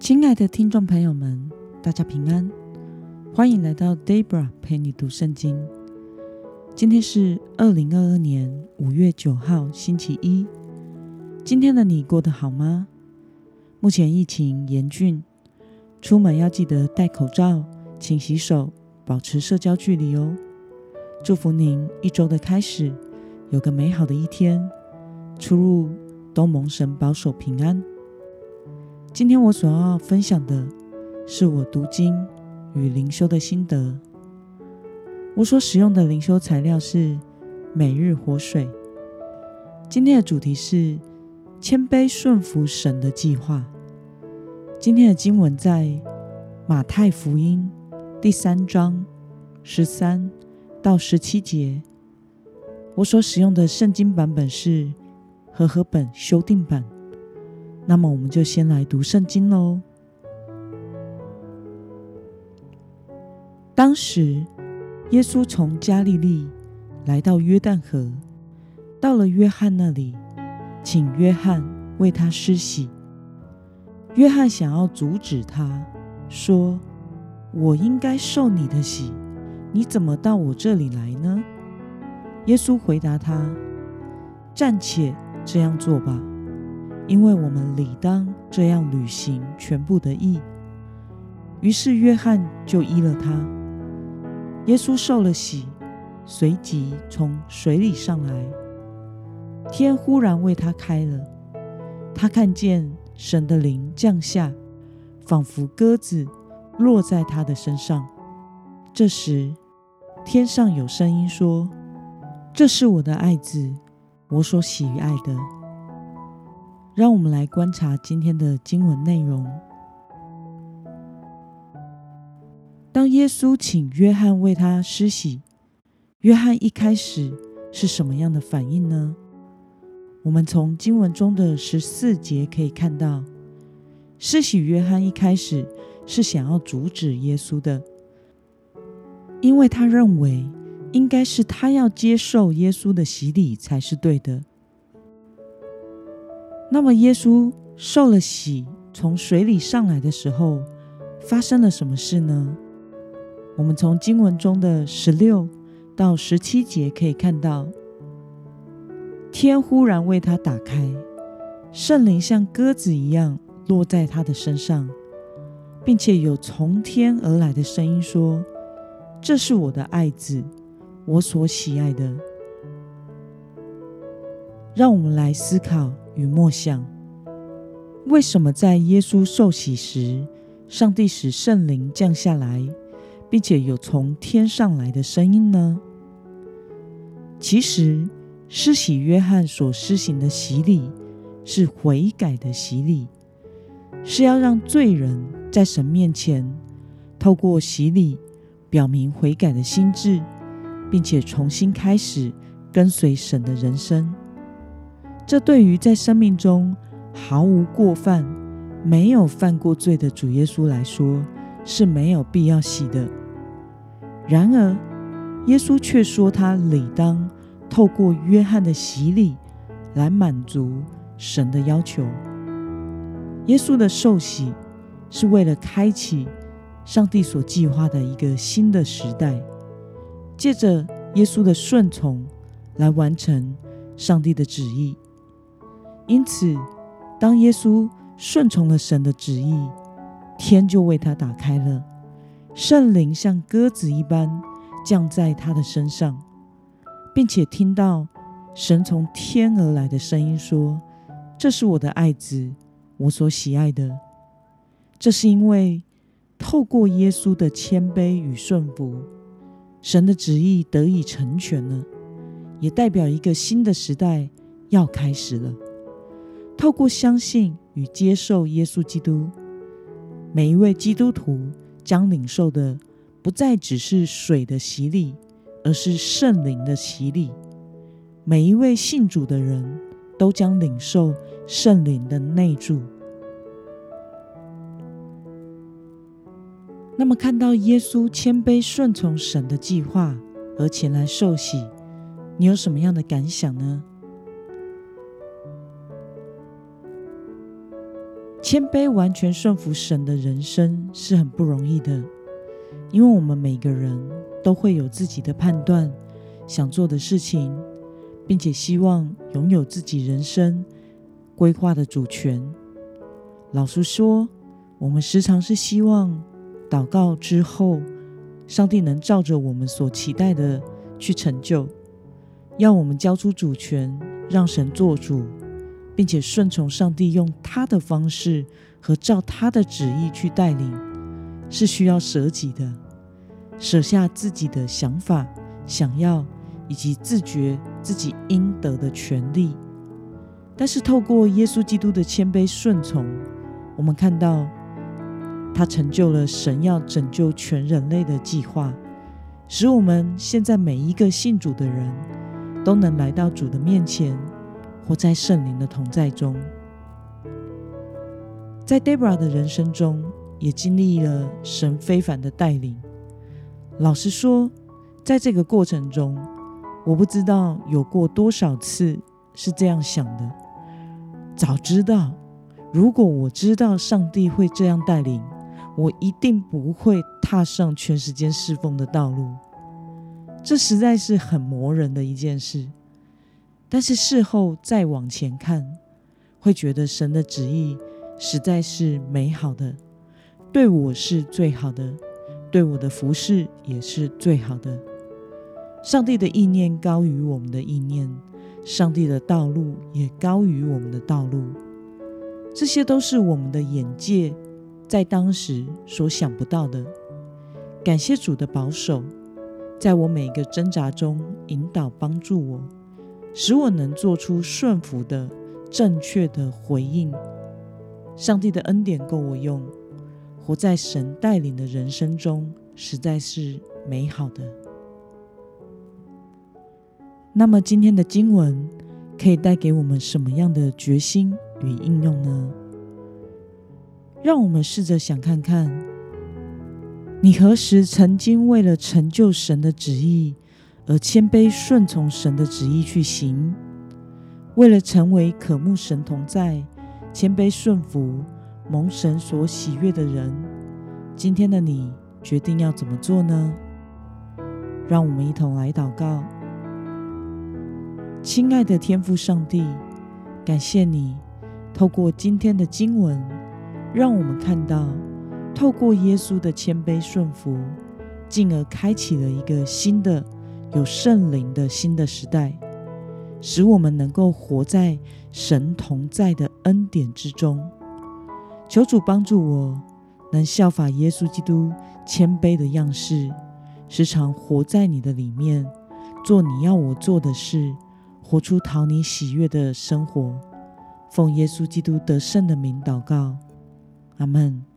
亲爱的听众朋友们，大家平安，欢迎来到 Debra 陪你读圣经。今天是二零二二年五月九号，星期一。今天的你过得好吗？目前疫情严峻，出门要记得戴口罩、勤洗手、保持社交距离哦。祝福您一周的开始有个美好的一天，出入都蒙神保守平安。今天我所要分享的是我读经与灵修的心得。我所使用的灵修材料是每日活水。今天的主题是谦卑顺服神的计划。今天的经文在马太福音第三章十三到十七节。我所使用的圣经版本是和合本修订版。那么，我们就先来读圣经喽。当时，耶稣从加利利来到约旦河，到了约翰那里，请约翰为他施洗。约翰想要阻止他，说：“我应该受你的洗，你怎么到我这里来呢？”耶稣回答他：“暂且这样做吧。”因为我们理当这样履行全部的义。于是约翰就依了他。耶稣受了洗，随即从水里上来。天忽然为他开了，他看见神的灵降下，仿佛鸽子落在他的身上。这时，天上有声音说：“这是我的爱子，我所喜爱的。”让我们来观察今天的经文内容。当耶稣请约翰为他施洗，约翰一开始是什么样的反应呢？我们从经文中的十四节可以看到，施洗约翰一开始是想要阻止耶稣的，因为他认为应该是他要接受耶稣的洗礼才是对的。那么，耶稣受了洗，从水里上来的时候，发生了什么事呢？我们从经文中的十六到十七节可以看到，天忽然为他打开，圣灵像鸽子一样落在他的身上，并且有从天而来的声音说：“这是我的爱子，我所喜爱的。”让我们来思考。与默想，为什么在耶稣受洗时，上帝使圣灵降下来，并且有从天上来的声音呢？其实，施洗约翰所施行的洗礼是悔改的洗礼，是要让罪人在神面前透过洗礼表明悔改的心智，并且重新开始跟随神的人生。这对于在生命中毫无过犯、没有犯过罪的主耶稣来说是没有必要洗的。然而，耶稣却说他理当透过约翰的洗礼来满足神的要求。耶稣的受洗是为了开启上帝所计划的一个新的时代，借着耶稣的顺从来完成上帝的旨意。因此，当耶稣顺从了神的旨意，天就为他打开了，圣灵像鸽子一般降在他的身上，并且听到神从天而来的声音说：“这是我的爱子，我所喜爱的。”这是因为透过耶稣的谦卑与顺服，神的旨意得以成全了，也代表一个新的时代要开始了。透过相信与接受耶稣基督，每一位基督徒将领受的不再只是水的洗礼，而是圣灵的洗礼。每一位信主的人都将领受圣灵的内住。那么，看到耶稣谦卑顺从神的计划而前来受洗，你有什么样的感想呢？谦卑、完全顺服神的人生是很不容易的，因为我们每个人都会有自己的判断、想做的事情，并且希望拥有自己人生规划的主权。老实说，我们时常是希望祷告之后，上帝能照着我们所期待的去成就，要我们交出主权，让神做主。并且顺从上帝用他的方式和照他的旨意去带领，是需要舍己的，舍下自己的想法、想要以及自觉自己应得的权利。但是透过耶稣基督的谦卑顺从，我们看到他成就了神要拯救全人类的计划，使我们现在每一个信主的人都能来到主的面前。活在圣灵的同在中，在 Debra 的人生中，也经历了神非凡的带领。老实说，在这个过程中，我不知道有过多少次是这样想的：早知道，如果我知道上帝会这样带领，我一定不会踏上全时间侍奉的道路。这实在是很磨人的一件事。但是事后再往前看，会觉得神的旨意实在是美好的，对我是最好的，对我的服饰也是最好的。上帝的意念高于我们的意念，上帝的道路也高于我们的道路。这些都是我们的眼界在当时所想不到的。感谢主的保守，在我每个挣扎中引导帮助我。使我能做出顺服的、正确的回应。上帝的恩典够我用，活在神带领的人生中，实在是美好的。那么，今天的经文可以带给我们什么样的决心与应用呢？让我们试着想看看，你何时曾经为了成就神的旨意？而谦卑顺从神的旨意去行，为了成为可慕神同在、谦卑顺服、蒙神所喜悦的人，今天的你决定要怎么做呢？让我们一同来祷告。亲爱的天父上帝，感谢你透过今天的经文，让我们看到透过耶稣的谦卑顺服，进而开启了一个新的。有圣灵的新的时代，使我们能够活在神同在的恩典之中。求主帮助我，能效法耶稣基督谦卑的样式，时常活在你的里面，做你要我做的事，活出讨你喜悦的生活。奉耶稣基督得胜的名祷告，阿门。